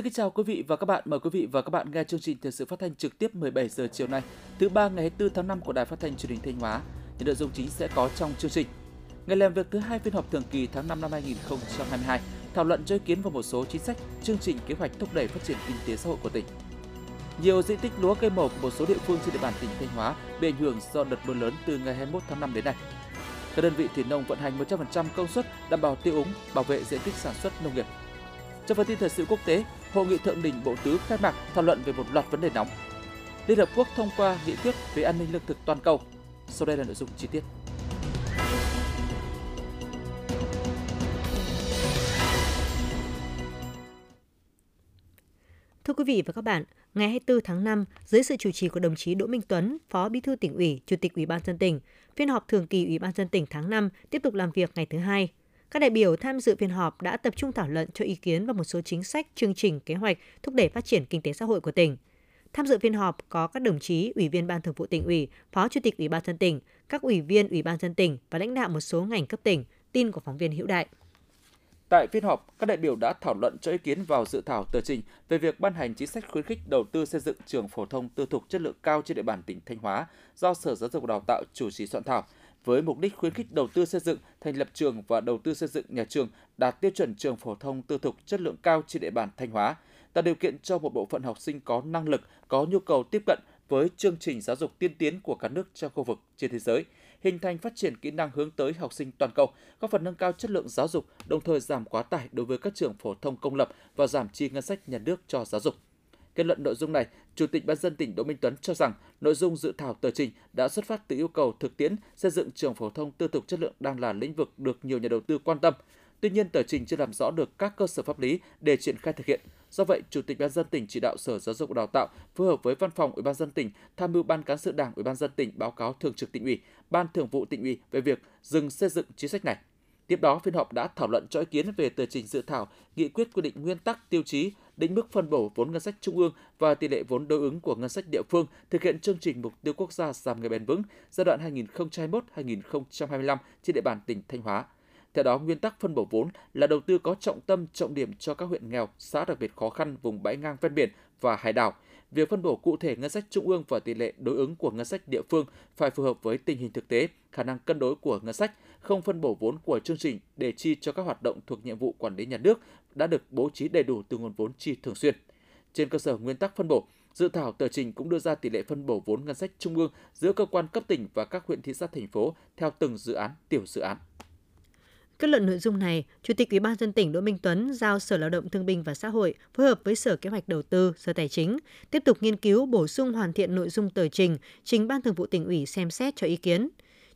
Xin kính chào quý vị và các bạn. Mời quý vị và các bạn nghe chương trình thời sự phát thanh trực tiếp 17 giờ chiều nay, thứ ba ngày 4 tháng 5 của Đài Phát thanh Truyền hình Thanh Hóa. Những nội dung chính sẽ có trong chương trình. Ngày làm việc thứ hai phiên họp thường kỳ tháng 5 năm 2022, thảo luận cho ý kiến vào một số chính sách, chương trình kế hoạch thúc đẩy phát triển kinh tế xã hội của tỉnh. Nhiều diện tích lúa cây màu của một số địa phương trên địa bàn tỉnh Thanh Hóa bị ảnh hưởng do đợt mưa lớn từ ngày 21 tháng 5 đến nay. Các đơn vị thủy nông vận hành 100% công suất đảm bảo tiêu úng, bảo vệ diện tích sản xuất nông nghiệp. Trong phần tin thời sự quốc tế, Hội nghị thượng đỉnh Bộ Tứ khai mạc thảo luận về một loạt vấn đề nóng. Liên Hợp Quốc thông qua nghị quyết về an ninh lương thực toàn cầu. Sau đây là nội dung chi tiết. Thưa quý vị và các bạn, ngày 24 tháng 5, dưới sự chủ trì của đồng chí Đỗ Minh Tuấn, Phó Bí thư tỉnh ủy, Chủ tịch Ủy ban dân tỉnh, phiên họp thường kỳ Ủy ban dân tỉnh tháng 5 tiếp tục làm việc ngày thứ hai. Các đại biểu tham dự phiên họp đã tập trung thảo luận cho ý kiến vào một số chính sách, chương trình, kế hoạch thúc đẩy phát triển kinh tế xã hội của tỉnh. Tham dự phiên họp có các đồng chí Ủy viên Ban Thường vụ tỉnh ủy, Phó Chủ tịch Ủy ban dân tỉnh, các ủy viên Ủy ban dân tỉnh và lãnh đạo một số ngành cấp tỉnh, tin của phóng viên Hữu Đại. Tại phiên họp, các đại biểu đã thảo luận cho ý kiến vào dự thảo tờ trình về việc ban hành chính sách khuyến khích đầu tư xây dựng trường phổ thông tư thục chất lượng cao trên địa bàn tỉnh Thanh Hóa do Sở Giáo dục và Đào tạo chủ trì soạn thảo với mục đích khuyến khích đầu tư xây dựng, thành lập trường và đầu tư xây dựng nhà trường đạt tiêu chuẩn trường phổ thông tư thục chất lượng cao trên địa bàn Thanh Hóa, tạo điều kiện cho một bộ phận học sinh có năng lực, có nhu cầu tiếp cận với chương trình giáo dục tiên tiến của cả nước trong khu vực trên thế giới, hình thành phát triển kỹ năng hướng tới học sinh toàn cầu, góp phần nâng cao chất lượng giáo dục, đồng thời giảm quá tải đối với các trường phổ thông công lập và giảm chi ngân sách nhà nước cho giáo dục. Kết luận nội dung này, Chủ tịch Ban dân tỉnh Đỗ Minh Tuấn cho rằng nội dung dự thảo tờ trình đã xuất phát từ yêu cầu thực tiễn xây dựng trường phổ thông tư thục chất lượng đang là lĩnh vực được nhiều nhà đầu tư quan tâm. Tuy nhiên, tờ trình chưa làm rõ được các cơ sở pháp lý để triển khai thực hiện. Do vậy, Chủ tịch Ban dân tỉnh chỉ đạo Sở Giáo dục và Đào tạo phối hợp với Văn phòng Ủy ban dân tỉnh tham mưu Ban cán sự Đảng Ủy ban dân tỉnh báo cáo thường trực tỉnh ủy, Ban thường vụ tỉnh ủy về việc dừng xây dựng chính sách này. Tiếp đó, phiên họp đã thảo luận cho ý kiến về tờ trình dự thảo nghị quyết quy định nguyên tắc tiêu chí định mức phân bổ vốn ngân sách trung ương và tỷ lệ vốn đối ứng của ngân sách địa phương thực hiện chương trình mục tiêu quốc gia giảm nghèo bền vững giai đoạn 2021-2025 trên địa bàn tỉnh Thanh Hóa. Theo đó, nguyên tắc phân bổ vốn là đầu tư có trọng tâm, trọng điểm cho các huyện nghèo, xã đặc biệt khó khăn, vùng bãi ngang ven biển và hải đảo. Việc phân bổ cụ thể ngân sách trung ương và tỷ lệ đối ứng của ngân sách địa phương phải phù hợp với tình hình thực tế, khả năng cân đối của ngân sách, không phân bổ vốn của chương trình để chi cho các hoạt động thuộc nhiệm vụ quản lý nhà nước đã được bố trí đầy đủ từ nguồn vốn chi thường xuyên. Trên cơ sở nguyên tắc phân bổ, dự thảo tờ trình cũng đưa ra tỷ lệ phân bổ vốn ngân sách trung ương giữa cơ quan cấp tỉnh và các huyện thị xã thành phố theo từng dự án, tiểu dự án. Kết luận nội dung này, Chủ tịch Ủy ban dân tỉnh Đỗ Minh Tuấn giao Sở Lao động Thương binh và Xã hội phối hợp với Sở Kế hoạch Đầu tư, Sở Tài chính tiếp tục nghiên cứu bổ sung hoàn thiện nội dung tờ trình, trình Ban Thường vụ tỉnh ủy xem xét cho ý kiến.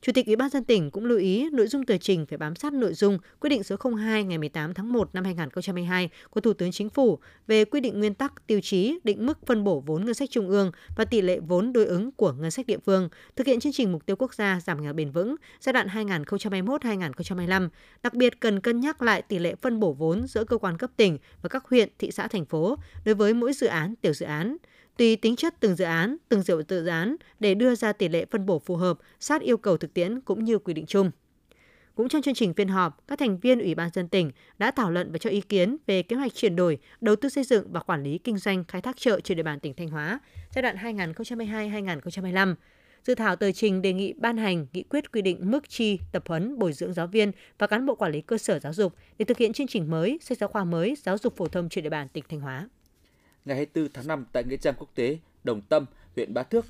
Chủ tịch Ủy ban dân tỉnh cũng lưu ý nội dung tờ trình phải bám sát nội dung quyết định số 02 ngày 18 tháng 1 năm 2022 của Thủ tướng Chính phủ về quy định nguyên tắc tiêu chí định mức phân bổ vốn ngân sách trung ương và tỷ lệ vốn đối ứng của ngân sách địa phương, thực hiện chương trình mục tiêu quốc gia giảm nghèo bền vững giai đoạn 2021-2025. Đặc biệt cần cân nhắc lại tỷ lệ phân bổ vốn giữa cơ quan cấp tỉnh và các huyện, thị xã, thành phố đối với mỗi dự án, tiểu dự án tùy tính chất từng dự án, từng dự tự án để đưa ra tỷ lệ phân bổ phù hợp, sát yêu cầu thực tiễn cũng như quy định chung. Cũng trong chương trình phiên họp, các thành viên Ủy ban dân tỉnh đã thảo luận và cho ý kiến về kế hoạch chuyển đổi, đầu tư xây dựng và quản lý kinh doanh khai thác chợ trên địa bàn tỉnh Thanh Hóa giai đoạn 2022-2025. Dự thảo tờ trình đề nghị ban hành nghị quyết quy định mức chi tập huấn bồi dưỡng giáo viên và cán bộ quản lý cơ sở giáo dục để thực hiện chương trình mới, sách giáo khoa mới giáo dục phổ thông trên địa bàn tỉnh Thanh Hóa ngày 24 tháng 5 tại Nghĩa trang quốc tế Đồng Tâm, huyện Bá Thước.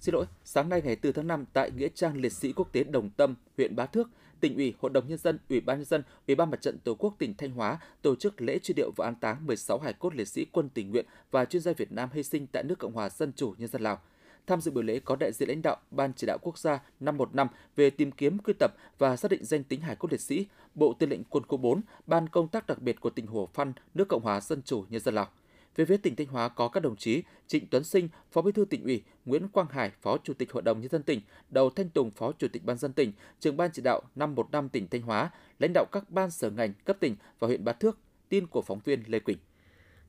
Xin lỗi, sáng nay ngày 24 tháng 5 tại Nghĩa trang liệt sĩ quốc tế Đồng Tâm, huyện Bá Thước, tỉnh ủy, hội đồng nhân dân, ủy ban nhân dân, ủy ban mặt trận tổ quốc tỉnh Thanh Hóa tổ chức lễ truy điệu và an táng 16 hải cốt liệt sĩ quân tình nguyện và chuyên gia Việt Nam hy sinh tại nước Cộng hòa Dân chủ nhân dân Lào. Tham dự buổi lễ có đại diện lãnh đạo Ban chỉ đạo quốc gia 515 về tìm kiếm quy tập và xác định danh tính hải cốt liệt sĩ, Bộ Tư lệnh Quân khu 4, Ban công tác đặc biệt của tỉnh Hồ Phan, nước Cộng hòa Dân chủ nhân dân Lào. Về phía tỉnh Thanh Hóa có các đồng chí Trịnh Tuấn Sinh, Phó Bí thư tỉnh ủy, Nguyễn Quang Hải, Phó Chủ tịch Hội đồng nhân dân tỉnh, Đầu Thanh Tùng, Phó Chủ tịch Ban dân tỉnh, trưởng ban chỉ đạo 515 tỉnh Thanh Hóa, lãnh đạo các ban sở ngành cấp tỉnh và huyện Bá Thước. Tin của phóng viên Lê Quỳnh.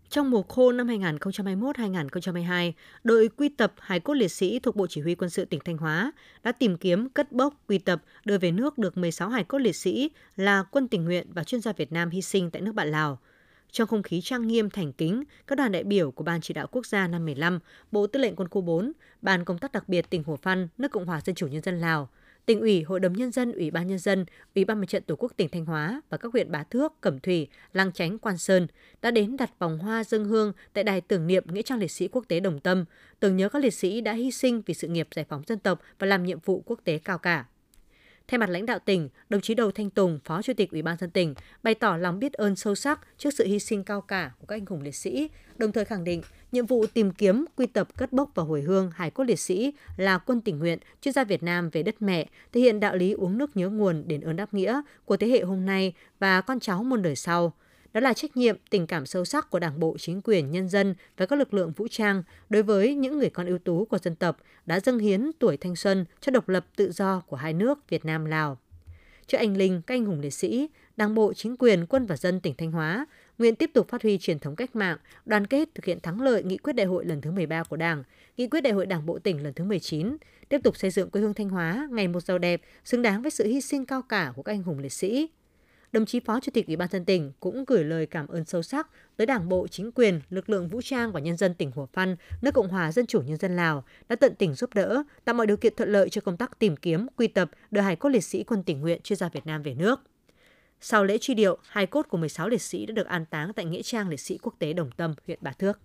Trong mùa khô năm 2021-2022, đội quy tập Hải cốt liệt sĩ thuộc Bộ Chỉ huy Quân sự tỉnh Thanh Hóa đã tìm kiếm, cất bốc, quy tập, đưa về nước được 16 hải cốt liệt sĩ là quân tình nguyện và chuyên gia Việt Nam hy sinh tại nước bạn Lào – trong không khí trang nghiêm thành kính, các đoàn đại biểu của Ban chỉ đạo quốc gia năm 15, Bộ Tư lệnh Quân khu 4, Ban công tác đặc biệt tỉnh Hồ Phan, nước Cộng hòa Dân chủ Nhân dân Lào, tỉnh ủy, hội đồng nhân dân, ủy ban nhân dân, ủy ban mặt trận tổ quốc tỉnh Thanh Hóa và các huyện Bá Thước, Cẩm Thủy, Lang Chánh, Quan Sơn đã đến đặt vòng hoa dân hương tại đài tưởng niệm nghĩa trang liệt sĩ quốc tế Đồng Tâm, tưởng nhớ các liệt sĩ đã hy sinh vì sự nghiệp giải phóng dân tộc và làm nhiệm vụ quốc tế cao cả. Thay mặt lãnh đạo tỉnh, đồng chí Đầu Thanh Tùng, Phó Chủ tịch Ủy ban dân tỉnh, bày tỏ lòng biết ơn sâu sắc trước sự hy sinh cao cả của các anh hùng liệt sĩ, đồng thời khẳng định nhiệm vụ tìm kiếm, quy tập, cất bốc và hồi hương hải cốt liệt sĩ là quân tình nguyện chuyên gia Việt Nam về đất mẹ, thể hiện đạo lý uống nước nhớ nguồn đền ơn đáp nghĩa của thế hệ hôm nay và con cháu muôn đời sau – đó là trách nhiệm, tình cảm sâu sắc của Đảng bộ, chính quyền, nhân dân và các lực lượng vũ trang đối với những người con ưu tú của dân tộc đã dâng hiến tuổi thanh xuân cho độc lập tự do của hai nước Việt Nam Lào. Trước anh linh, các anh hùng liệt sĩ, Đảng bộ, chính quyền, quân và dân tỉnh Thanh Hóa nguyện tiếp tục phát huy truyền thống cách mạng, đoàn kết thực hiện thắng lợi nghị quyết đại hội lần thứ 13 của Đảng, nghị quyết đại hội Đảng bộ tỉnh lần thứ 19, tiếp tục xây dựng quê hương Thanh Hóa ngày một giàu đẹp, xứng đáng với sự hy sinh cao cả của các anh hùng liệt sĩ đồng chí Phó Chủ tịch Ủy ban dân tỉnh cũng gửi lời cảm ơn sâu sắc tới Đảng bộ, chính quyền, lực lượng vũ trang và nhân dân tỉnh Hồ Phan, nước Cộng hòa Dân chủ Nhân dân Lào đã tận tình giúp đỡ, tạo mọi điều kiện thuận lợi cho công tác tìm kiếm, quy tập, đưa hải cốt liệt sĩ quân tình nguyện chuyên gia Việt Nam về nước. Sau lễ truy điệu, hai cốt của 16 liệt sĩ đã được an táng tại Nghĩa trang liệt sĩ quốc tế Đồng Tâm, huyện Bà Thước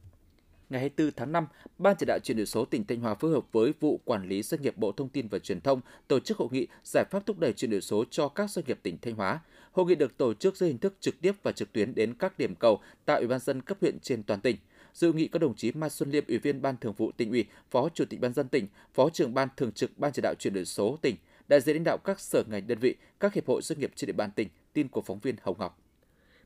ngày 24 tháng 5, Ban chỉ đạo chuyển đổi số tỉnh Thanh Hóa phối hợp với vụ quản lý doanh nghiệp Bộ Thông tin và Truyền thông tổ chức hội nghị giải pháp thúc đẩy chuyển đổi số cho các doanh nghiệp tỉnh Thanh Hóa. Hội nghị được tổ chức dưới hình thức trực tiếp và trực tuyến đến các điểm cầu tại Ủy ban dân cấp huyện trên toàn tỉnh. Dự nghị có đồng chí Mai Xuân Liêm, Ủy viên Ban Thường vụ tỉnh ủy, Phó Chủ tịch Ban dân tỉnh, Phó trưởng Ban Thường trực Ban chỉ đạo chuyển đổi số tỉnh, đại diện lãnh đạo các sở ngành đơn vị, các hiệp hội doanh nghiệp trên địa bàn tỉnh. Tin của phóng viên Hồng Ngọc.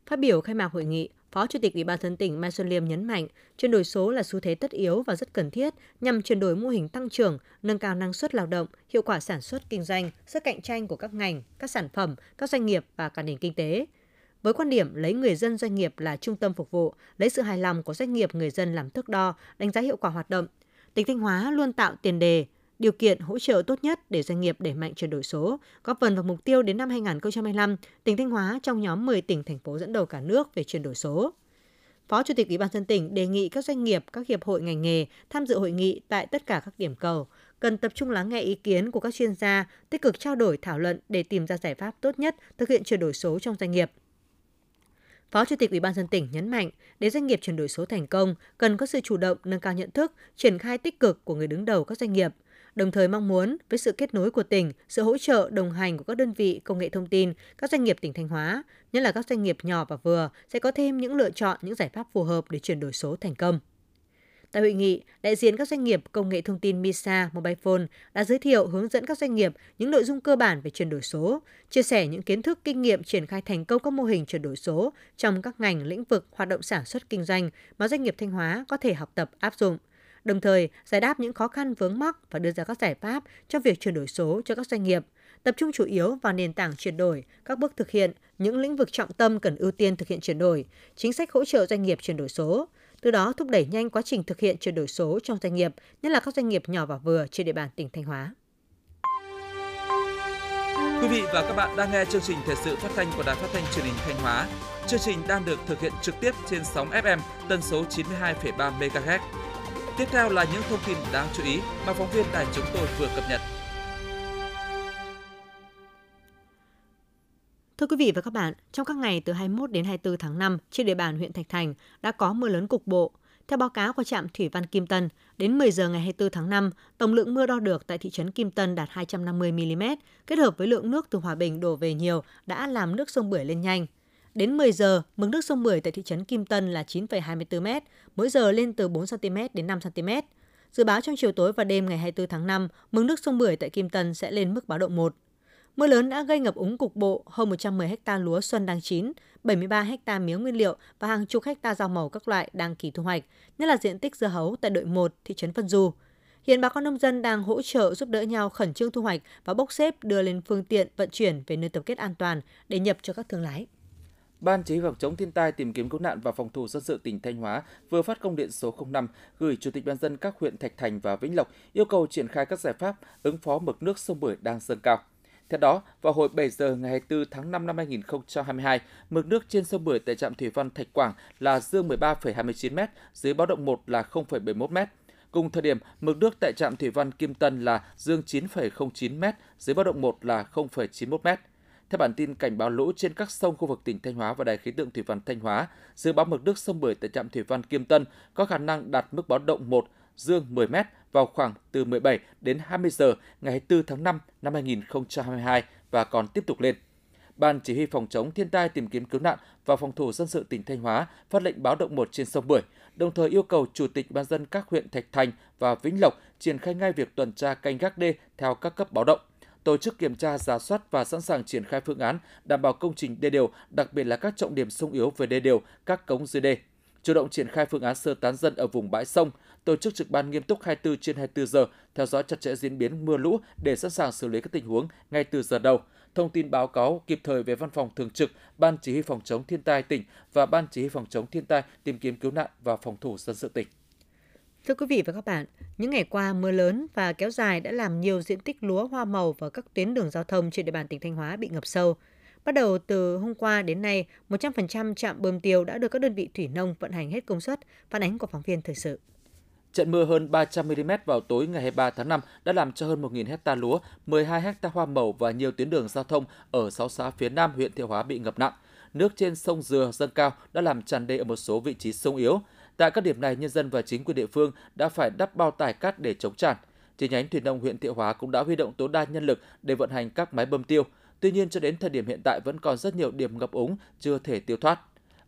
Phát biểu khai mạc hội nghị, Phó Chủ tịch Ủy ban dân tỉnh Mai Xuân Liêm nhấn mạnh, chuyển đổi số là xu thế tất yếu và rất cần thiết nhằm chuyển đổi mô hình tăng trưởng, nâng cao năng suất lao động, hiệu quả sản xuất kinh doanh, sức cạnh tranh của các ngành, các sản phẩm, các doanh nghiệp và cả nền kinh tế. Với quan điểm lấy người dân doanh nghiệp là trung tâm phục vụ, lấy sự hài lòng của doanh nghiệp người dân làm thước đo, đánh giá hiệu quả hoạt động, tỉnh Thanh Hóa luôn tạo tiền đề, điều kiện hỗ trợ tốt nhất để doanh nghiệp đẩy mạnh chuyển đổi số, góp phần vào mục tiêu đến năm 2025, tỉnh Thanh Hóa trong nhóm 10 tỉnh thành phố dẫn đầu cả nước về chuyển đổi số. Phó Chủ tịch Ủy ban dân tỉnh đề nghị các doanh nghiệp, các hiệp hội ngành nghề tham dự hội nghị tại tất cả các điểm cầu, cần tập trung lắng nghe ý kiến của các chuyên gia, tích cực trao đổi thảo luận để tìm ra giải pháp tốt nhất thực hiện chuyển đổi số trong doanh nghiệp. Phó Chủ tịch Ủy ban dân tỉnh nhấn mạnh, để doanh nghiệp chuyển đổi số thành công, cần có sự chủ động nâng cao nhận thức, triển khai tích cực của người đứng đầu các doanh nghiệp, đồng thời mong muốn với sự kết nối của tỉnh, sự hỗ trợ đồng hành của các đơn vị công nghệ thông tin, các doanh nghiệp tỉnh Thanh Hóa, nhất là các doanh nghiệp nhỏ và vừa sẽ có thêm những lựa chọn, những giải pháp phù hợp để chuyển đổi số thành công. Tại hội nghị, đại diện các doanh nghiệp công nghệ thông tin Misa Mobile Phone đã giới thiệu hướng dẫn các doanh nghiệp những nội dung cơ bản về chuyển đổi số, chia sẻ những kiến thức kinh nghiệm triển khai thành công các mô hình chuyển đổi số trong các ngành lĩnh vực hoạt động sản xuất kinh doanh mà doanh nghiệp Thanh Hóa có thể học tập áp dụng – đồng thời giải đáp những khó khăn vướng mắc và đưa ra các giải pháp cho việc chuyển đổi số cho các doanh nghiệp, tập trung chủ yếu vào nền tảng chuyển đổi, các bước thực hiện, những lĩnh vực trọng tâm cần ưu tiên thực hiện chuyển đổi, chính sách hỗ trợ doanh nghiệp chuyển đổi số, từ đó thúc đẩy nhanh quá trình thực hiện chuyển đổi số trong doanh nghiệp, nhất là các doanh nghiệp nhỏ và vừa trên địa bàn tỉnh Thanh Hóa. Quý vị và các bạn đang nghe chương trình thời sự phát thanh của Đài Phát thanh Truyền hình Thanh Hóa. Chương trình đang được thực hiện trực tiếp trên sóng FM tần số 92,3 MHz Tiếp theo là những thông tin đáng chú ý mà phóng viên đài chúng tôi vừa cập nhật. Thưa quý vị và các bạn, trong các ngày từ 21 đến 24 tháng 5 trên địa bàn huyện Thạch Thành đã có mưa lớn cục bộ. Theo báo cáo của trạm Thủy văn Kim Tân, đến 10 giờ ngày 24 tháng 5, tổng lượng mưa đo được tại thị trấn Kim Tân đạt 250 mm, kết hợp với lượng nước từ Hòa Bình đổ về nhiều đã làm nước sông Bưởi lên nhanh – Đến 10 giờ, mực nước sông Bưởi tại thị trấn Kim Tân là 9,24 m, mỗi giờ lên từ 4 cm đến 5 cm. Dự báo trong chiều tối và đêm ngày 24 tháng 5, mực nước sông Bưởi tại Kim Tân sẽ lên mức báo động 1. Mưa lớn đã gây ngập úng cục bộ hơn 110 ha lúa xuân đang chín, 73 ha mía nguyên liệu và hàng chục hecta rau màu các loại đang kỳ thu hoạch, nhất là diện tích dưa hấu tại đội 1 thị trấn Vân Du. Hiện bà con nông dân đang hỗ trợ giúp đỡ nhau khẩn trương thu hoạch và bốc xếp đưa lên phương tiện vận chuyển về nơi tập kết an toàn để nhập cho các thương lái. Ban chỉ huy phòng chống thiên tai tìm kiếm cứu nạn và phòng thủ dân sự tỉnh Thanh Hóa vừa phát công điện số 05 gửi Chủ tịch ban dân các huyện Thạch Thành và Vĩnh Lộc yêu cầu triển khai các giải pháp ứng phó mực nước sông Bưởi đang dâng cao. Theo đó, vào hồi 7 giờ ngày 24 tháng 5 năm 2022, mực nước trên sông Bưởi tại trạm thủy văn Thạch Quảng là dương 13,29 m, dưới báo động 1 là 0,71 m. Cùng thời điểm, mực nước tại trạm thủy văn Kim Tân là dương 9,09 m, dưới báo động 1 là 0,91 m. Theo bản tin cảnh báo lũ trên các sông khu vực tỉnh Thanh Hóa và Đài khí tượng thủy văn Thanh Hóa, dự báo mực nước sông Bưởi tại trạm thủy văn Kim Tân có khả năng đạt mức báo động 1, dương 10 m vào khoảng từ 17 đến 20 giờ ngày 24 tháng 5 năm 2022 và còn tiếp tục lên. Ban Chỉ huy phòng chống thiên tai tìm kiếm cứu nạn và phòng thủ dân sự tỉnh Thanh Hóa phát lệnh báo động 1 trên sông Bưởi, đồng thời yêu cầu Chủ tịch ban dân các huyện Thạch Thành và Vĩnh Lộc triển khai ngay việc tuần tra canh gác đê theo các cấp báo động tổ chức kiểm tra, giả soát và sẵn sàng triển khai phương án đảm bảo công trình đê điều, đặc biệt là các trọng điểm sung yếu về đê điều, các cống dưới đê. Chủ động triển khai phương án sơ tán dân ở vùng bãi sông, tổ chức trực ban nghiêm túc 24 trên 24 giờ, theo dõi chặt chẽ diễn biến mưa lũ để sẵn sàng xử lý các tình huống ngay từ giờ đầu. Thông tin báo cáo kịp thời về Văn phòng Thường trực, Ban Chỉ huy phòng chống thiên tai tỉnh và Ban Chỉ huy phòng chống thiên tai tìm kiếm cứu nạn và phòng thủ dân sự tỉnh. Thưa quý vị và các bạn, những ngày qua mưa lớn và kéo dài đã làm nhiều diện tích lúa hoa màu và các tuyến đường giao thông trên địa bàn tỉnh Thanh Hóa bị ngập sâu. Bắt đầu từ hôm qua đến nay, 100% trạm bơm tiêu đã được các đơn vị thủy nông vận hành hết công suất, phản ánh của phóng viên thời sự. Trận mưa hơn 300 mm vào tối ngày 23 tháng 5 đã làm cho hơn 1.000 hecta lúa, 12 hecta hoa màu và nhiều tuyến đường giao thông ở 6 xã phía Nam huyện Thiệu Hóa bị ngập nặng. Nước trên sông Dừa dâng cao đã làm tràn đê ở một số vị trí sông yếu. Tại các điểm này, nhân dân và chính quyền địa phương đã phải đắp bao tải cát để chống tràn. Chi nhánh thủy nông huyện Thiệu Hóa cũng đã huy động tối đa nhân lực để vận hành các máy bơm tiêu. Tuy nhiên cho đến thời điểm hiện tại vẫn còn rất nhiều điểm ngập úng chưa thể tiêu thoát.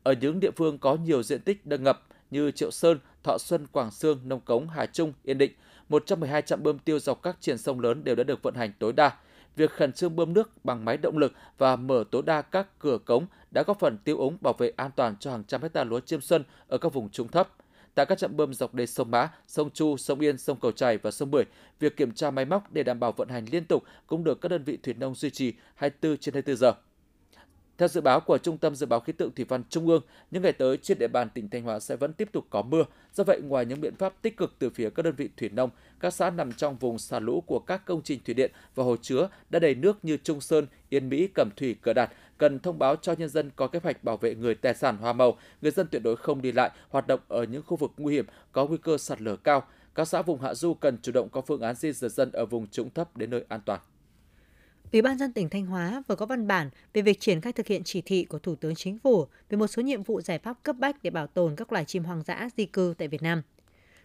Ở những địa phương có nhiều diện tích đang ngập như Triệu Sơn, Thọ Xuân, Quảng Sương, Nông Cống, Hà Trung, Yên Định, 112 trạm bơm tiêu dọc các triển sông lớn đều đã được vận hành tối đa. Việc khẩn trương bơm nước bằng máy động lực và mở tối đa các cửa cống đã góp phần tiêu úng bảo vệ an toàn cho hàng trăm hecta lúa chiêm xuân ở các vùng trũng thấp. Tại các trạm bơm dọc đê sông Mã, sông Chu, sông Yên, sông Cầu Chài và sông Bưởi, việc kiểm tra máy móc để đảm bảo vận hành liên tục cũng được các đơn vị thủy nông duy trì 24 trên 24 giờ. Theo dự báo của Trung tâm Dự báo Khí tượng Thủy văn Trung ương, những ngày tới trên địa bàn tỉnh Thanh Hóa sẽ vẫn tiếp tục có mưa. Do vậy, ngoài những biện pháp tích cực từ phía các đơn vị thủy nông, các xã nằm trong vùng xả lũ của các công trình thủy điện và hồ chứa đã đầy nước như Trung Sơn, Yên Mỹ, Cẩm Thủy, Cờ Đạt cần thông báo cho nhân dân có kế hoạch bảo vệ người tài sản hoa màu. Người dân tuyệt đối không đi lại, hoạt động ở những khu vực nguy hiểm có nguy cơ sạt lở cao. Các xã vùng hạ du cần chủ động có phương án di dời dân ở vùng trũng thấp đến nơi an toàn. Ủy ban dân tỉnh Thanh Hóa vừa có văn bản về việc triển khai thực hiện chỉ thị của Thủ tướng Chính phủ về một số nhiệm vụ giải pháp cấp bách để bảo tồn các loài chim hoang dã di cư tại Việt Nam.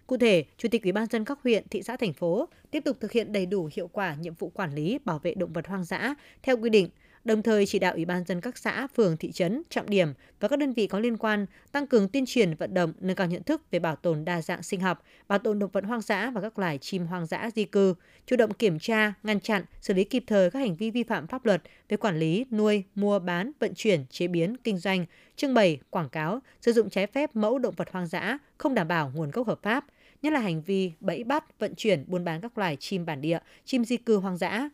Cụ thể, Chủ tịch Ủy ban dân các huyện, thị xã, thành phố tiếp tục thực hiện đầy đủ hiệu quả nhiệm vụ quản lý, bảo vệ động vật hoang dã theo quy định, đồng thời chỉ đạo Ủy ban dân các xã, phường, thị trấn, trọng điểm và các đơn vị có liên quan tăng cường tuyên truyền vận động, nâng cao nhận thức về bảo tồn đa dạng sinh học, bảo tồn động vật hoang dã và các loài chim hoang dã di cư, chủ động kiểm tra, ngăn chặn, xử lý kịp thời các hành vi vi phạm pháp luật về quản lý, nuôi, mua bán, vận chuyển, chế biến, kinh doanh, trưng bày, quảng cáo, sử dụng trái phép mẫu động vật hoang dã không đảm bảo nguồn gốc hợp pháp, nhất là hành vi bẫy bắt, vận chuyển, buôn bán các loài chim bản địa, chim di cư hoang dã,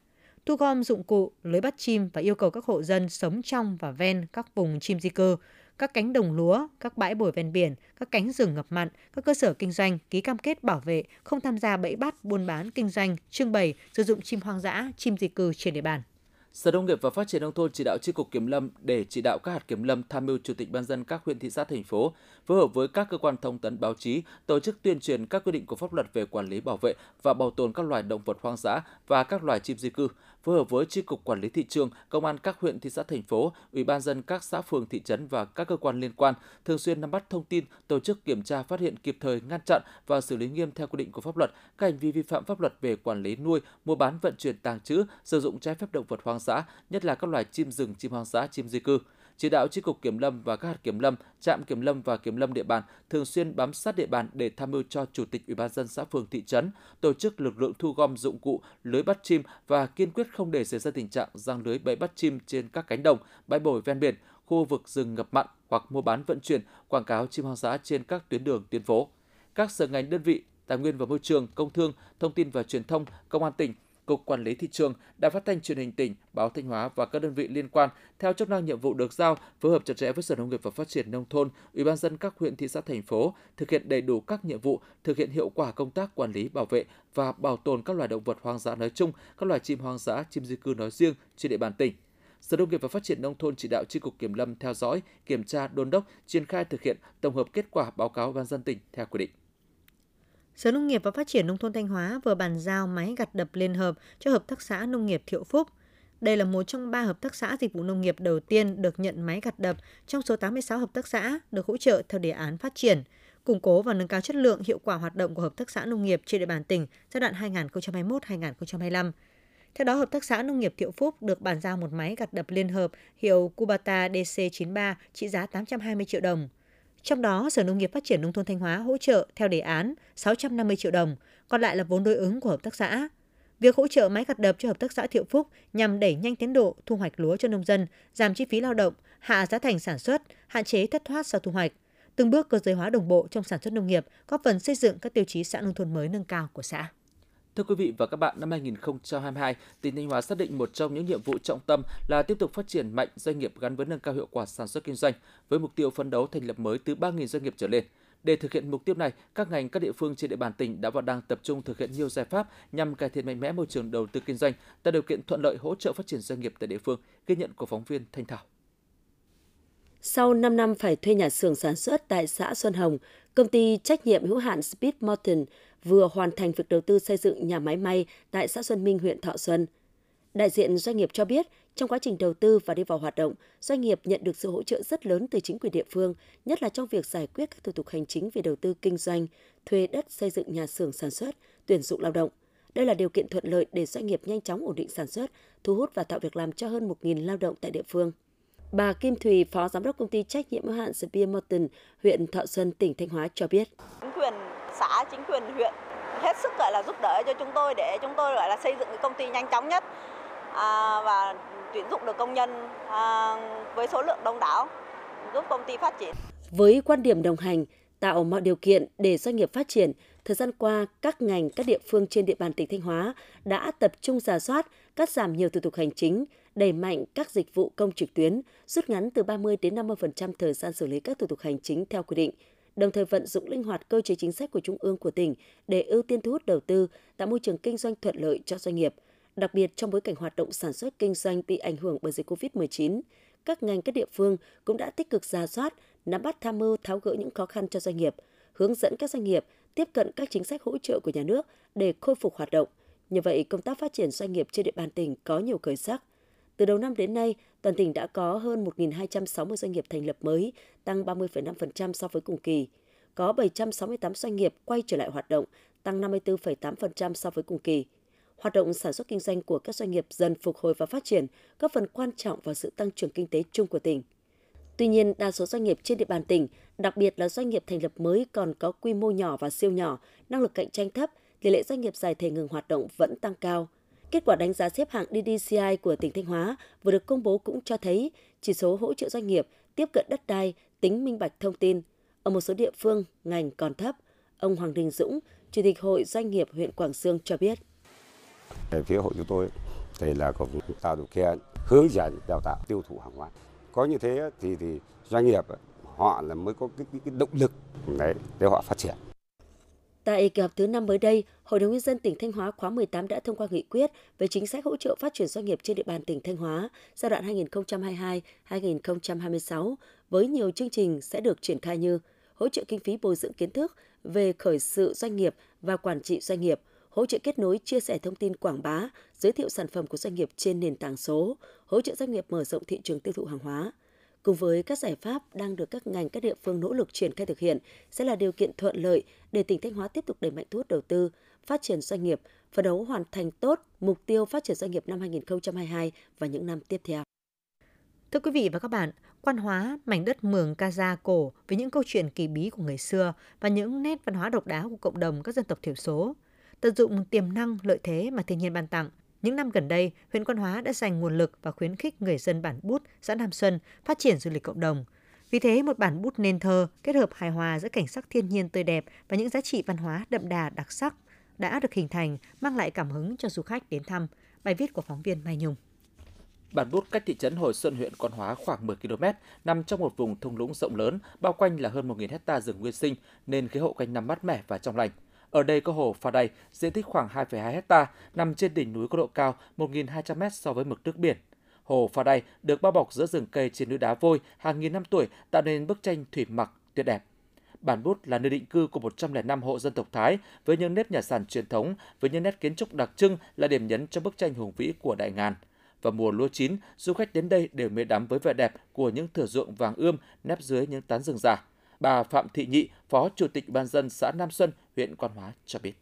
thu gom dụng cụ, lưới bắt chim và yêu cầu các hộ dân sống trong và ven các vùng chim di cư, các cánh đồng lúa, các bãi bồi ven biển, các cánh rừng ngập mặn, các cơ sở kinh doanh ký cam kết bảo vệ, không tham gia bẫy bắt, buôn bán, kinh doanh, trưng bày, sử dụng chim hoang dã, chim di cư trên địa bàn. Sở Nông nghiệp và Phát triển nông thôn chỉ đạo chi cục Kiểm lâm để chỉ đạo các hạt kiểm lâm tham mưu chủ tịch ban dân các huyện thị xã thành phố phối hợp với các cơ quan thông tấn báo chí tổ chức tuyên truyền các quy định của pháp luật về quản lý bảo vệ và bảo tồn các loài động vật hoang dã và các loài chim di cư, phối hợp với chi cục quản lý thị trường, công an các huyện thị xã thành phố, ủy ban dân các xã phường thị trấn và các cơ quan liên quan thường xuyên nắm bắt thông tin, tổ chức kiểm tra phát hiện kịp thời ngăn chặn và xử lý nghiêm theo quy định của pháp luật. Các hành vi vi phạm pháp luật về quản lý nuôi, mua bán vận chuyển tàng trữ, sử dụng trái phép động vật hoang dã, nhất là các loài chim rừng, chim hoang dã, chim di cư chỉ đạo chi cục kiểm lâm và các hạt kiểm lâm, trạm kiểm lâm và kiểm lâm địa bàn thường xuyên bám sát địa bàn để tham mưu cho chủ tịch ủy ban dân xã phường thị trấn tổ chức lực lượng thu gom dụng cụ lưới bắt chim và kiên quyết không để xảy ra tình trạng giăng lưới bẫy bắt chim trên các cánh đồng, bãi bồi ven biển, khu vực rừng ngập mặn hoặc mua bán vận chuyển quảng cáo chim hoang dã trên các tuyến đường tuyến phố. Các sở ngành đơn vị, tài nguyên và môi trường, công thương, thông tin và truyền thông, công an tỉnh Cục Quản lý Thị trường, Đài Phát thanh Truyền hình tỉnh, Báo Thanh Hóa và các đơn vị liên quan theo chức năng nhiệm vụ được giao, phối hợp chặt chẽ với Sở Nông nghiệp và Phát triển Nông thôn, Ủy ban dân các huyện, thị xã, thành phố, thực hiện đầy đủ các nhiệm vụ, thực hiện hiệu quả công tác quản lý, bảo vệ và bảo tồn các loài động vật hoang dã nói chung, các loài chim hoang dã, chim di cư nói riêng trên địa bàn tỉnh. Sở Nông nghiệp và Phát triển Nông thôn chỉ đạo Chi cục Kiểm lâm theo dõi, kiểm tra, đôn đốc, triển khai thực hiện, tổng hợp kết quả báo cáo ban dân tỉnh theo quy định. Sở Nông nghiệp và Phát triển Nông thôn Thanh Hóa vừa bàn giao máy gặt đập liên hợp cho Hợp tác xã Nông nghiệp Thiệu Phúc. Đây là một trong ba hợp tác xã dịch vụ nông nghiệp đầu tiên được nhận máy gặt đập trong số 86 hợp tác xã được hỗ trợ theo đề án phát triển, củng cố và nâng cao chất lượng hiệu quả hoạt động của hợp tác xã nông nghiệp trên địa bàn tỉnh giai đoạn 2021-2025. Theo đó, Hợp tác xã Nông nghiệp Thiệu Phúc được bàn giao một máy gặt đập liên hợp hiệu Kubata DC93 trị giá 820 triệu đồng. Trong đó, Sở Nông nghiệp Phát triển Nông thôn Thanh Hóa hỗ trợ theo đề án 650 triệu đồng, còn lại là vốn đối ứng của hợp tác xã. Việc hỗ trợ máy gặt đập cho Hợp tác xã Thiệu Phúc nhằm đẩy nhanh tiến độ thu hoạch lúa cho nông dân, giảm chi phí lao động, hạ giá thành sản xuất, hạn chế thất thoát sau thu hoạch, từng bước cơ giới hóa đồng bộ trong sản xuất nông nghiệp, góp phần xây dựng các tiêu chí xã nông thôn mới nâng cao của xã. Thưa quý vị và các bạn, năm 2022, tỉnh Thanh Hóa xác định một trong những nhiệm vụ trọng tâm là tiếp tục phát triển mạnh doanh nghiệp gắn với nâng cao hiệu quả sản xuất kinh doanh, với mục tiêu phấn đấu thành lập mới từ 3.000 doanh nghiệp trở lên. Để thực hiện mục tiêu này, các ngành các địa phương trên địa bàn tỉnh đã và đang tập trung thực hiện nhiều giải pháp nhằm cải thiện mạnh mẽ môi trường đầu tư kinh doanh, tạo điều kiện thuận lợi hỗ trợ phát triển doanh nghiệp tại địa phương. Ghi nhận của phóng viên Thanh Thảo. Sau 5 năm phải thuê nhà xưởng sản xuất tại xã Xuân Hồng, công ty trách nhiệm hữu hạn Speed Mountain vừa hoàn thành việc đầu tư xây dựng nhà máy may tại xã Xuân Minh, huyện Thọ Xuân. Đại diện doanh nghiệp cho biết, trong quá trình đầu tư và đi vào hoạt động, doanh nghiệp nhận được sự hỗ trợ rất lớn từ chính quyền địa phương, nhất là trong việc giải quyết các thủ tục hành chính về đầu tư kinh doanh, thuê đất xây dựng nhà xưởng sản xuất, tuyển dụng lao động. Đây là điều kiện thuận lợi để doanh nghiệp nhanh chóng ổn định sản xuất, thu hút và tạo việc làm cho hơn 1.000 lao động tại địa phương. Bà Kim Thùy, Phó Giám đốc Công ty Trách nhiệm hữu hạn Spear Mountain, huyện Thọ Xuân, tỉnh Thanh Hóa cho biết. Chính quyền xã, chính quyền huyện hết sức gọi là giúp đỡ cho chúng tôi để chúng tôi gọi là xây dựng cái công ty nhanh chóng nhất à, và tuyển dụng được công nhân à, với số lượng đông đảo giúp công ty phát triển. Với quan điểm đồng hành, tạo mọi điều kiện để doanh nghiệp phát triển, thời gian qua các ngành, các địa phương trên địa bàn tỉnh Thanh Hóa đã tập trung giả soát, cắt giảm nhiều thủ tục hành chính, đẩy mạnh các dịch vụ công trực tuyến, rút ngắn từ 30 đến 50% thời gian xử lý các thủ tục hành chính theo quy định, đồng thời vận dụng linh hoạt cơ chế chính sách của Trung ương của tỉnh để ưu tiên thu hút đầu tư, tạo môi trường kinh doanh thuận lợi cho doanh nghiệp. Đặc biệt trong bối cảnh hoạt động sản xuất kinh doanh bị ảnh hưởng bởi dịch COVID-19, các ngành các địa phương cũng đã tích cực ra soát, nắm bắt tham mưu tháo gỡ những khó khăn cho doanh nghiệp, hướng dẫn các doanh nghiệp tiếp cận các chính sách hỗ trợ của nhà nước để khôi phục hoạt động. Như vậy, công tác phát triển doanh nghiệp trên địa bàn tỉnh có nhiều khởi sắc. Từ đầu năm đến nay, toàn tỉnh đã có hơn 1.260 doanh nghiệp thành lập mới, tăng 30,5% so với cùng kỳ. Có 768 doanh nghiệp quay trở lại hoạt động, tăng 54,8% so với cùng kỳ. Hoạt động sản xuất kinh doanh của các doanh nghiệp dần phục hồi và phát triển, góp phần quan trọng vào sự tăng trưởng kinh tế chung của tỉnh. Tuy nhiên, đa số doanh nghiệp trên địa bàn tỉnh, đặc biệt là doanh nghiệp thành lập mới còn có quy mô nhỏ và siêu nhỏ, năng lực cạnh tranh thấp, tỷ lệ doanh nghiệp giải thể ngừng hoạt động vẫn tăng cao. Kết quả đánh giá xếp hạng DDCI của tỉnh Thanh Hóa vừa được công bố cũng cho thấy chỉ số hỗ trợ doanh nghiệp tiếp cận đất đai, tính minh bạch thông tin. Ở một số địa phương, ngành còn thấp. Ông Hoàng Đình Dũng, Chủ tịch Hội Doanh nghiệp huyện Quảng Sương cho biết. Về phía hội chúng tôi thì là cũng tạo điều kiện hướng dẫn đào tạo tiêu thụ hàng hóa. Có như thế thì thì doanh nghiệp họ là mới có cái, cái, cái động lực đấy để họ phát triển. Tại kỳ họp thứ 5 mới đây, Hội đồng nhân dân tỉnh Thanh Hóa khóa 18 đã thông qua nghị quyết về chính sách hỗ trợ phát triển doanh nghiệp trên địa bàn tỉnh Thanh Hóa giai đoạn 2022-2026 với nhiều chương trình sẽ được triển khai như hỗ trợ kinh phí bồi dưỡng kiến thức về khởi sự doanh nghiệp và quản trị doanh nghiệp, hỗ trợ kết nối chia sẻ thông tin quảng bá, giới thiệu sản phẩm của doanh nghiệp trên nền tảng số, hỗ trợ doanh nghiệp mở rộng thị trường tiêu thụ hàng hóa. Cùng với các giải pháp đang được các ngành các địa phương nỗ lực triển khai thực hiện sẽ là điều kiện thuận lợi để tỉnh Thanh Hóa tiếp tục đẩy mạnh thu hút đầu tư, phát triển doanh nghiệp, phấn đấu hoàn thành tốt mục tiêu phát triển doanh nghiệp năm 2022 và những năm tiếp theo. Thưa quý vị và các bạn, quan hóa mảnh đất Mường Ca cổ với những câu chuyện kỳ bí của người xưa và những nét văn hóa độc đáo của cộng đồng các dân tộc thiểu số, tận dụng tiềm năng lợi thế mà thiên nhiên ban tặng những năm gần đây, huyện Quan Hóa đã dành nguồn lực và khuyến khích người dân bản bút xã Nam Xuân phát triển du lịch cộng đồng. Vì thế, một bản bút nên thơ kết hợp hài hòa giữa cảnh sắc thiên nhiên tươi đẹp và những giá trị văn hóa đậm đà đặc sắc đã được hình thành, mang lại cảm hứng cho du khách đến thăm. Bài viết của phóng viên Mai Nhung. Bản Bút cách thị trấn Hồi Xuân huyện Quan Hóa khoảng 10 km, nằm trong một vùng thung lũng rộng lớn, bao quanh là hơn 1.000 hecta rừng nguyên sinh, nên khí hậu quanh năm mát mẻ và trong lành. Ở đây có hồ Pha Đầy, diện tích khoảng 2,2 hecta, nằm trên đỉnh núi có độ cao 1.200 m so với mực nước biển. Hồ Pha Đầy được bao bọc giữa rừng cây trên núi đá vôi hàng nghìn năm tuổi, tạo nên bức tranh thủy mặc tuyệt đẹp. Bản Bút là nơi định cư của 105 hộ dân tộc Thái với những nếp nhà sàn truyền thống, với những nét kiến trúc đặc trưng là điểm nhấn cho bức tranh hùng vĩ của Đại Ngàn. Vào mùa lúa chín, du khách đến đây đều mê đắm với vẻ đẹp của những thửa ruộng vàng ươm nép dưới những tán rừng già. Bà Phạm Thị Nhị, Phó Chủ tịch Ban dân xã Nam Xuân, huyện Quan Hóa cho biết.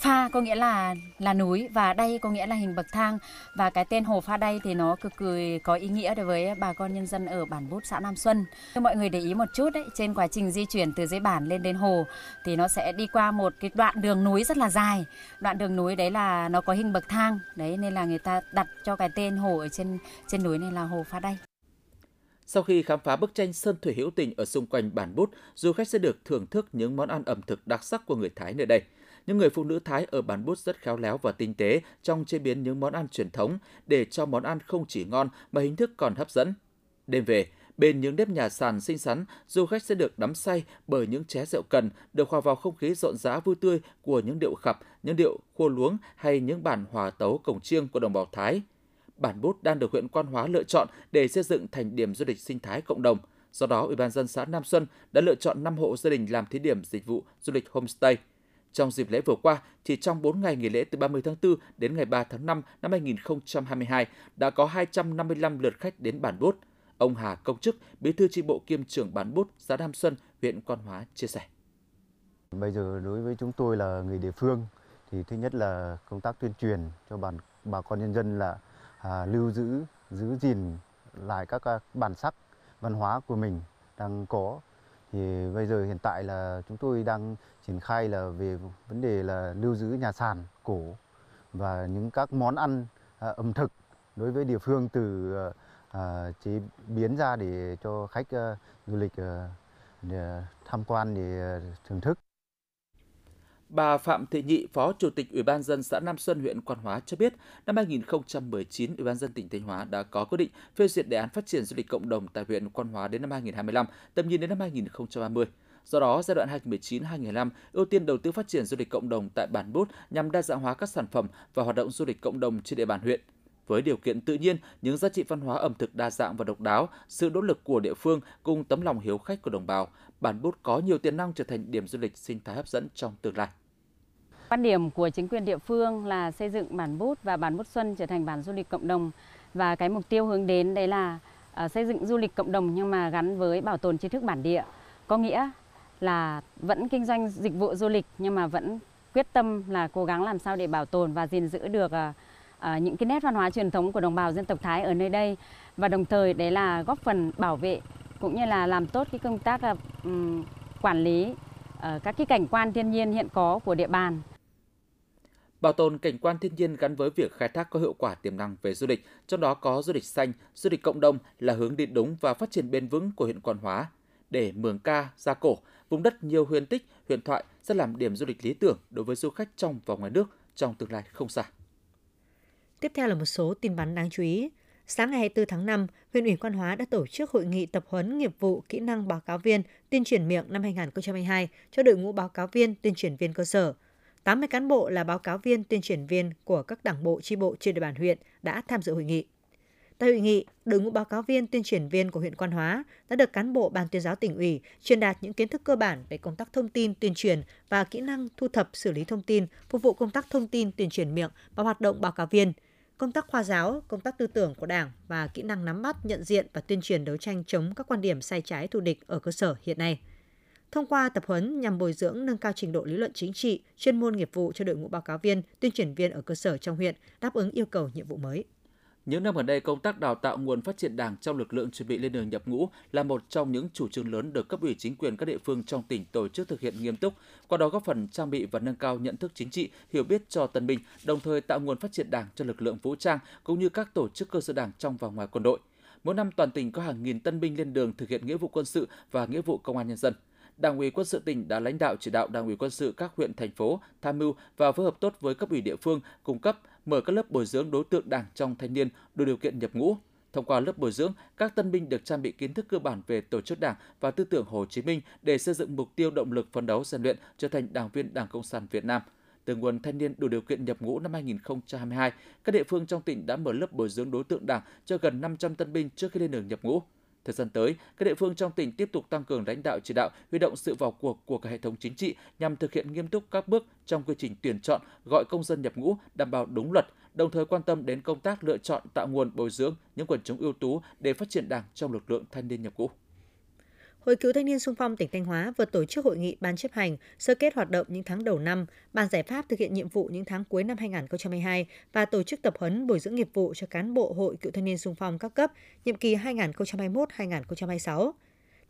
Pha có nghĩa là là núi và đây có nghĩa là hình bậc thang và cái tên hồ Pha đây thì nó cực kỳ có ý nghĩa đối với bà con nhân dân ở bản Bút xã Nam Xuân. Mọi người để ý một chút đấy, trên quá trình di chuyển từ dưới bản lên đến hồ thì nó sẽ đi qua một cái đoạn đường núi rất là dài. Đoạn đường núi đấy là nó có hình bậc thang, đấy nên là người ta đặt cho cái tên hồ ở trên trên núi này là hồ Pha đây. Sau khi khám phá bức tranh sơn thủy hữu tình ở xung quanh bản bút, du khách sẽ được thưởng thức những món ăn ẩm thực đặc sắc của người Thái nơi đây. Những người phụ nữ Thái ở bản bút rất khéo léo và tinh tế trong chế biến những món ăn truyền thống để cho món ăn không chỉ ngon mà hình thức còn hấp dẫn. Đêm về, bên những nếp nhà sàn xinh xắn, du khách sẽ được đắm say bởi những ché rượu cần, được hòa vào không khí rộn rã vui tươi của những điệu khập, những điệu khua luống hay những bản hòa tấu cổng chiêng của đồng bào Thái – bản bút đang được huyện Quan Hóa lựa chọn để xây dựng thành điểm du lịch sinh thái cộng đồng. Do đó, Ủy ban dân xã Nam Xuân đã lựa chọn 5 hộ gia đình làm thí điểm dịch vụ du lịch homestay. Trong dịp lễ vừa qua, chỉ trong 4 ngày nghỉ lễ từ 30 tháng 4 đến ngày 3 tháng 5 năm 2022 đã có 255 lượt khách đến bản bút. Ông Hà Công Chức, bí thư tri bộ kiêm trưởng bản bút xã Nam Xuân, huyện Quan Hóa chia sẻ. Bây giờ đối với chúng tôi là người địa phương thì thứ nhất là công tác tuyên truyền cho bản bà con nhân dân là à, lưu giữ giữ gìn lại các à, bản sắc văn hóa của mình đang có. Thì bây giờ hiện tại là chúng tôi đang triển khai là về vấn đề là lưu giữ nhà sàn cổ và những các món ăn à, ẩm thực đối với địa phương từ à, à chế biến ra để cho khách à, du lịch à, để tham quan để thưởng thức. Bà Phạm Thị Nhị, Phó Chủ tịch Ủy ban dân xã Nam Xuân, huyện Quan Hóa cho biết, năm 2019, Ủy ban dân tỉnh Thanh Hóa đã có quyết định phê duyệt đề án phát triển du lịch cộng đồng tại huyện Quan Hóa đến năm 2025, tầm nhìn đến năm 2030. Do đó, giai đoạn 2019-2025 ưu tiên đầu tư phát triển du lịch cộng đồng tại bản Bút nhằm đa dạng hóa các sản phẩm và hoạt động du lịch cộng đồng trên địa bàn huyện. Với điều kiện tự nhiên, những giá trị văn hóa ẩm thực đa dạng và độc đáo, sự nỗ lực của địa phương cùng tấm lòng hiếu khách của đồng bào, bản Bút có nhiều tiềm năng trở thành điểm du lịch sinh thái hấp dẫn trong tương lai. Quan điểm của chính quyền địa phương là xây dựng bản Bút và bản Bút Xuân trở thành bản du lịch cộng đồng và cái mục tiêu hướng đến đấy là ờ, xây dựng du lịch cộng đồng nhưng mà gắn với bảo tồn tri thức bản địa. Có nghĩa là vẫn kinh doanh dịch vụ du lịch nhưng mà vẫn quyết tâm là cố gắng làm sao để bảo tồn và gìn giữ được ờ, ờ, những cái nét văn hóa truyền thống của đồng bào dân tộc Thái ở nơi đây và đồng thời đấy là góp phần bảo vệ cũng như là làm tốt cái công tác quản lý uh, các cái cảnh quan thiên nhiên hiện có của địa bàn. Bảo tồn cảnh quan thiên nhiên gắn với việc khai thác có hiệu quả tiềm năng về du lịch, trong đó có du lịch xanh, du lịch cộng đồng là hướng đi đúng và phát triển bền vững của huyện Quan Hóa. Để Mường Ca, Gia Cổ, vùng đất nhiều huyền tích, huyền thoại sẽ làm điểm du lịch lý tưởng đối với du khách trong và ngoài nước trong tương lai không xa. Tiếp theo là một số tin bắn đáng chú ý. Sáng ngày 24 tháng 5, huyện ủy Quan Hóa đã tổ chức hội nghị tập huấn nghiệp vụ kỹ năng báo cáo viên tuyên truyền miệng năm 2022 cho đội ngũ báo cáo viên tuyên truyền viên cơ sở – 80 cán bộ là báo cáo viên, tuyên truyền viên của các đảng bộ chi bộ trên địa bàn huyện đã tham dự hội nghị. Tại hội nghị, đội ngũ báo cáo viên, tuyên truyền viên của huyện Quan Hóa đã được cán bộ ban tuyên giáo tỉnh ủy truyền đạt những kiến thức cơ bản về công tác thông tin, tuyên truyền và kỹ năng thu thập xử lý thông tin, phục vụ công tác thông tin, tuyên truyền miệng và hoạt động báo cáo viên, công tác khoa giáo, công tác tư tưởng của Đảng và kỹ năng nắm bắt, nhận diện và tuyên truyền đấu tranh chống các quan điểm sai trái thù địch ở cơ sở hiện nay thông qua tập huấn nhằm bồi dưỡng nâng cao trình độ lý luận chính trị, chuyên môn nghiệp vụ cho đội ngũ báo cáo viên, tuyên truyền viên ở cơ sở trong huyện đáp ứng yêu cầu nhiệm vụ mới. Những năm gần đây, công tác đào tạo nguồn phát triển đảng trong lực lượng chuẩn bị lên đường nhập ngũ là một trong những chủ trương lớn được cấp ủy chính quyền các địa phương trong tỉnh tổ chức thực hiện nghiêm túc, qua đó góp phần trang bị và nâng cao nhận thức chính trị, hiểu biết cho tân binh, đồng thời tạo nguồn phát triển đảng cho lực lượng vũ trang cũng như các tổ chức cơ sở đảng trong và ngoài quân đội. Mỗi năm toàn tỉnh có hàng nghìn tân binh lên đường thực hiện nghĩa vụ quân sự và nghĩa vụ công an nhân dân. Đảng ủy quân sự tỉnh đã lãnh đạo chỉ đạo Đảng ủy quân sự các huyện thành phố tham mưu và phối hợp tốt với cấp ủy địa phương cung cấp mở các lớp bồi dưỡng đối tượng Đảng trong thanh niên đủ điều kiện nhập ngũ. Thông qua lớp bồi dưỡng, các tân binh được trang bị kiến thức cơ bản về tổ chức Đảng và tư tưởng Hồ Chí Minh để xây dựng mục tiêu động lực phấn đấu rèn luyện trở thành đảng viên Đảng Cộng sản Việt Nam – từ nguồn thanh niên đủ điều kiện nhập ngũ năm 2022, các địa phương trong tỉnh đã mở lớp bồi dưỡng đối tượng Đảng cho gần 500 tân binh trước khi lên đường nhập ngũ. Thời gian tới, các địa phương trong tỉnh tiếp tục tăng cường lãnh đạo chỉ đạo, huy động sự vào cuộc của cả hệ thống chính trị nhằm thực hiện nghiêm túc các bước trong quy trình tuyển chọn, gọi công dân nhập ngũ đảm bảo đúng luật, đồng thời quan tâm đến công tác lựa chọn tạo nguồn bồi dưỡng những quần chúng ưu tú để phát triển Đảng trong lực lượng thanh niên nhập ngũ. Hội Cựu Thanh niên Sung phong tỉnh Thanh Hóa vừa tổ chức hội nghị ban chấp hành sơ kết hoạt động những tháng đầu năm, bàn giải pháp thực hiện nhiệm vụ những tháng cuối năm 2022 và tổ chức tập huấn bồi dưỡng nghiệp vụ cho cán bộ Hội Cựu Thanh niên Sung phong các cấp nhiệm kỳ 2021-2026.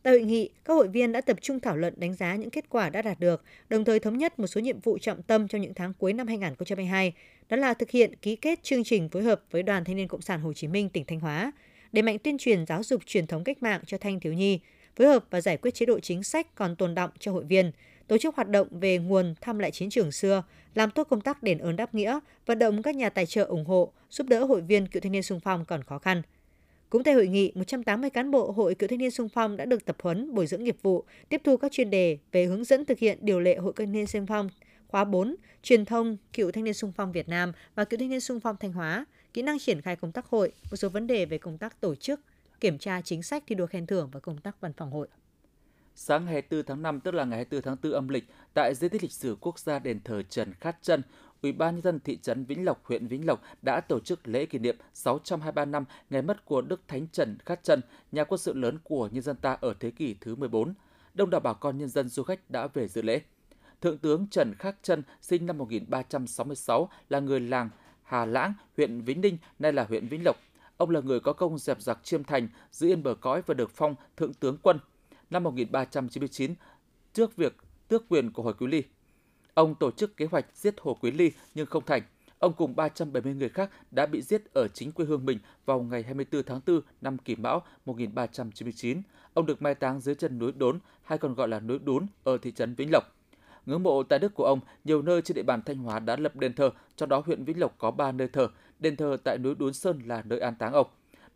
Tại hội nghị, các hội viên đã tập trung thảo luận đánh giá những kết quả đã đạt được, đồng thời thống nhất một số nhiệm vụ trọng tâm trong những tháng cuối năm 2022, đó là thực hiện ký kết chương trình phối hợp với Đoàn Thanh niên Cộng sản Hồ Chí Minh tỉnh Thanh Hóa, đẩy mạnh tuyên truyền giáo dục truyền thống cách mạng cho thanh thiếu nhi, phối hợp và giải quyết chế độ chính sách còn tồn động cho hội viên, tổ chức hoạt động về nguồn thăm lại chiến trường xưa, làm tốt công tác đền ơn đáp nghĩa, vận động các nhà tài trợ ủng hộ, giúp đỡ hội viên cựu thanh niên sung phong còn khó khăn. Cũng tại hội nghị, 180 cán bộ Hội Cựu Thanh niên Sung phong đã được tập huấn, bồi dưỡng nghiệp vụ, tiếp thu các chuyên đề về hướng dẫn thực hiện điều lệ Hội Cựu Thanh niên Sung phong khóa 4, truyền thông Cựu Thanh niên Sung phong Việt Nam và Cựu Thanh niên Sung phong Thanh Hóa, kỹ năng triển khai công tác hội, một số vấn đề về công tác tổ chức, kiểm tra chính sách thi đua khen thưởng và công tác văn phòng hội. Sáng ngày 24 tháng 5 tức là ngày 24 tháng 4 âm lịch, tại di tích lịch sử quốc gia đền thờ Trần Khát Chân, Ủy ban nhân dân thị trấn Vĩnh Lộc, huyện Vĩnh Lộc đã tổ chức lễ kỷ niệm 623 năm ngày mất của Đức Thánh Trần Khát Trân, nhà quân sự lớn của nhân dân ta ở thế kỷ thứ 14. Đông đảo bà con nhân dân du khách đã về dự lễ. Thượng tướng Trần Khắc Trân sinh năm 1366 là người làng Hà Lãng, huyện Vĩnh Ninh, nay là huyện Vĩnh Lộc, Ông là người có công dẹp giặc chiêm thành, giữ yên bờ cõi và được phong thượng tướng quân. Năm 1399, trước việc tước quyền của Hồi Quý Ly, ông tổ chức kế hoạch giết Hồ Quý Ly nhưng không thành. Ông cùng 370 người khác đã bị giết ở chính quê hương mình vào ngày 24 tháng 4 năm Kỷ Mão 1399. Ông được mai táng dưới chân núi Đốn, hay còn gọi là núi Đún, ở thị trấn Vĩnh Lộc. Ngưỡng mộ tài đức của ông, nhiều nơi trên địa bàn Thanh Hóa đã lập đền thờ, trong đó huyện Vĩnh Lộc có 3 nơi thờ, đền thờ tại núi Đốn Sơn là nơi an táng ông.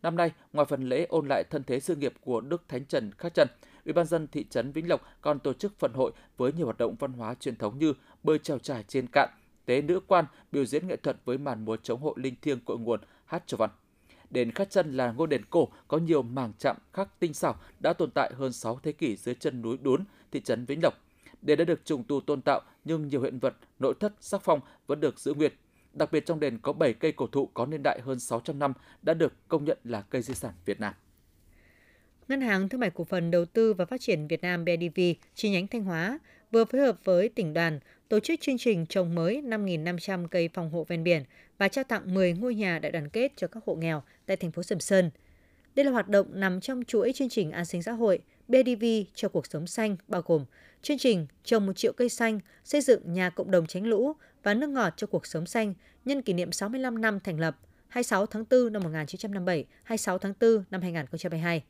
Năm nay, ngoài phần lễ ôn lại thân thế sự nghiệp của Đức Thánh Trần Khắc Trần, Ủy ban dân thị trấn Vĩnh Lộc còn tổ chức phần hội với nhiều hoạt động văn hóa truyền thống như bơi trèo trải trên cạn, tế nữ quan, biểu diễn nghệ thuật với màn múa chống hội linh thiêng cội nguồn, hát cho văn. Đền Khắc Chân là ngôi đền cổ có nhiều mảng chạm khắc tinh xảo đã tồn tại hơn 6 thế kỷ dưới chân núi Đốn, thị trấn Vĩnh Lộc. Đền đã được trùng tu tôn tạo nhưng nhiều hiện vật, nội thất, sắc phong vẫn được giữ nguyên. Đặc biệt trong đền có 7 cây cổ thụ có niên đại hơn 600 năm đã được công nhận là cây di sản Việt Nam. Ngân hàng Thương mại Cổ phần Đầu tư và Phát triển Việt Nam BIDV chi nhánh Thanh Hóa vừa phối hợp với tỉnh đoàn tổ chức chương trình trồng mới 5.500 cây phòng hộ ven biển và trao tặng 10 ngôi nhà đại đoàn kết cho các hộ nghèo tại thành phố Sầm Sơn. Đây là hoạt động nằm trong chuỗi chương trình an sinh xã hội BIDV cho cuộc sống xanh bao gồm chương trình trồng một triệu cây xanh, xây dựng nhà cộng đồng tránh lũ và nước ngọt cho cuộc sống xanh nhân kỷ niệm 65 năm thành lập 26 tháng 4 năm 1957, 26 tháng 4 năm 2022.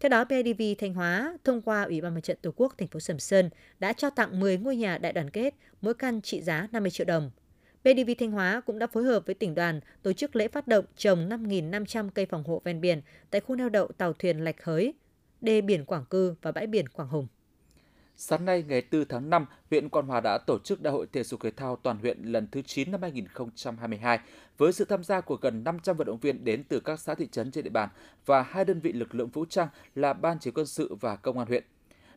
Theo đó, BIDV Thanh Hóa thông qua Ủy ban Mặt trận Tổ quốc thành phố Sầm Sơn đã trao tặng 10 ngôi nhà đại đoàn kết, mỗi căn trị giá 50 triệu đồng. BIDV Thanh Hóa cũng đã phối hợp với tỉnh đoàn tổ chức lễ phát động trồng 5.500 cây phòng hộ ven biển tại khu neo đậu tàu thuyền Lạch Hới, đê biển Quảng Cư và bãi biển Quảng Hùng. Sáng nay ngày 4 tháng 5, huyện Quan Hòa đã tổ chức Đại hội thể dục thể thao toàn huyện lần thứ 9 năm 2022 với sự tham gia của gần 500 vận động viên đến từ các xã thị trấn trên địa bàn và hai đơn vị lực lượng vũ trang là Ban chỉ quân sự và Công an huyện.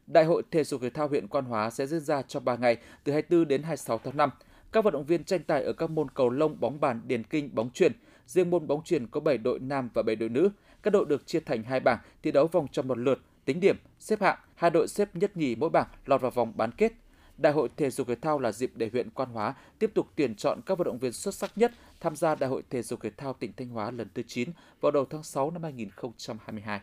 Đại hội thể dục thể thao huyện Quan Hóa sẽ diễn ra trong 3 ngày từ 24 đến 26 tháng 5. Các vận động viên tranh tài ở các môn cầu lông, bóng bàn, điền kinh, bóng chuyền. Riêng môn bóng chuyền có 7 đội nam và 7 đội nữ. Các đội được chia thành hai bảng thi đấu vòng trong một lượt tính điểm, xếp hạng, hai đội xếp nhất nhì mỗi bảng lọt vào vòng bán kết. Đại hội thể dục thể thao là dịp để huyện Quan Hóa tiếp tục tuyển chọn các vận động viên xuất sắc nhất tham gia Đại hội thể dục thể thao tỉnh Thanh Hóa lần thứ 9 vào đầu tháng 6 năm 2022.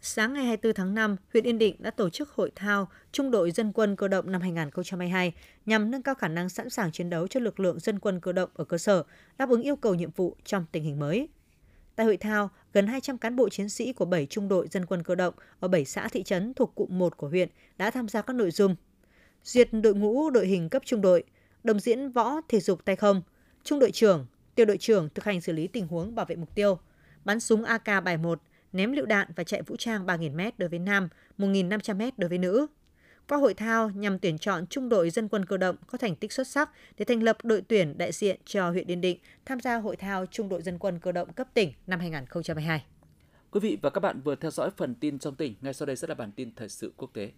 Sáng ngày 24 tháng 5, huyện Yên Định đã tổ chức hội thao Trung đội Dân quân cơ động năm 2022 nhằm nâng cao khả năng sẵn sàng chiến đấu cho lực lượng dân quân cơ động ở cơ sở, đáp ứng yêu cầu nhiệm vụ trong tình hình mới. Tại hội thao, gần 200 cán bộ chiến sĩ của 7 trung đội dân quân cơ động ở 7 xã thị trấn thuộc cụm 1 của huyện đã tham gia các nội dung duyệt đội ngũ đội hình cấp trung đội, đồng diễn võ thể dục tay không, trung đội trưởng, tiêu đội trưởng thực hành xử lý tình huống bảo vệ mục tiêu, bắn súng AK-71, ném lựu đạn và chạy vũ trang 3.000m đối với nam, 1.500m đối với nữ. Qua hội thao nhằm tuyển chọn trung đội dân quân cơ động có thành tích xuất sắc để thành lập đội tuyển đại diện cho huyện Yên Định tham gia hội thao trung đội dân quân cơ động cấp tỉnh năm 2022. Quý vị và các bạn vừa theo dõi phần tin trong tỉnh, ngay sau đây sẽ là bản tin thời sự quốc tế.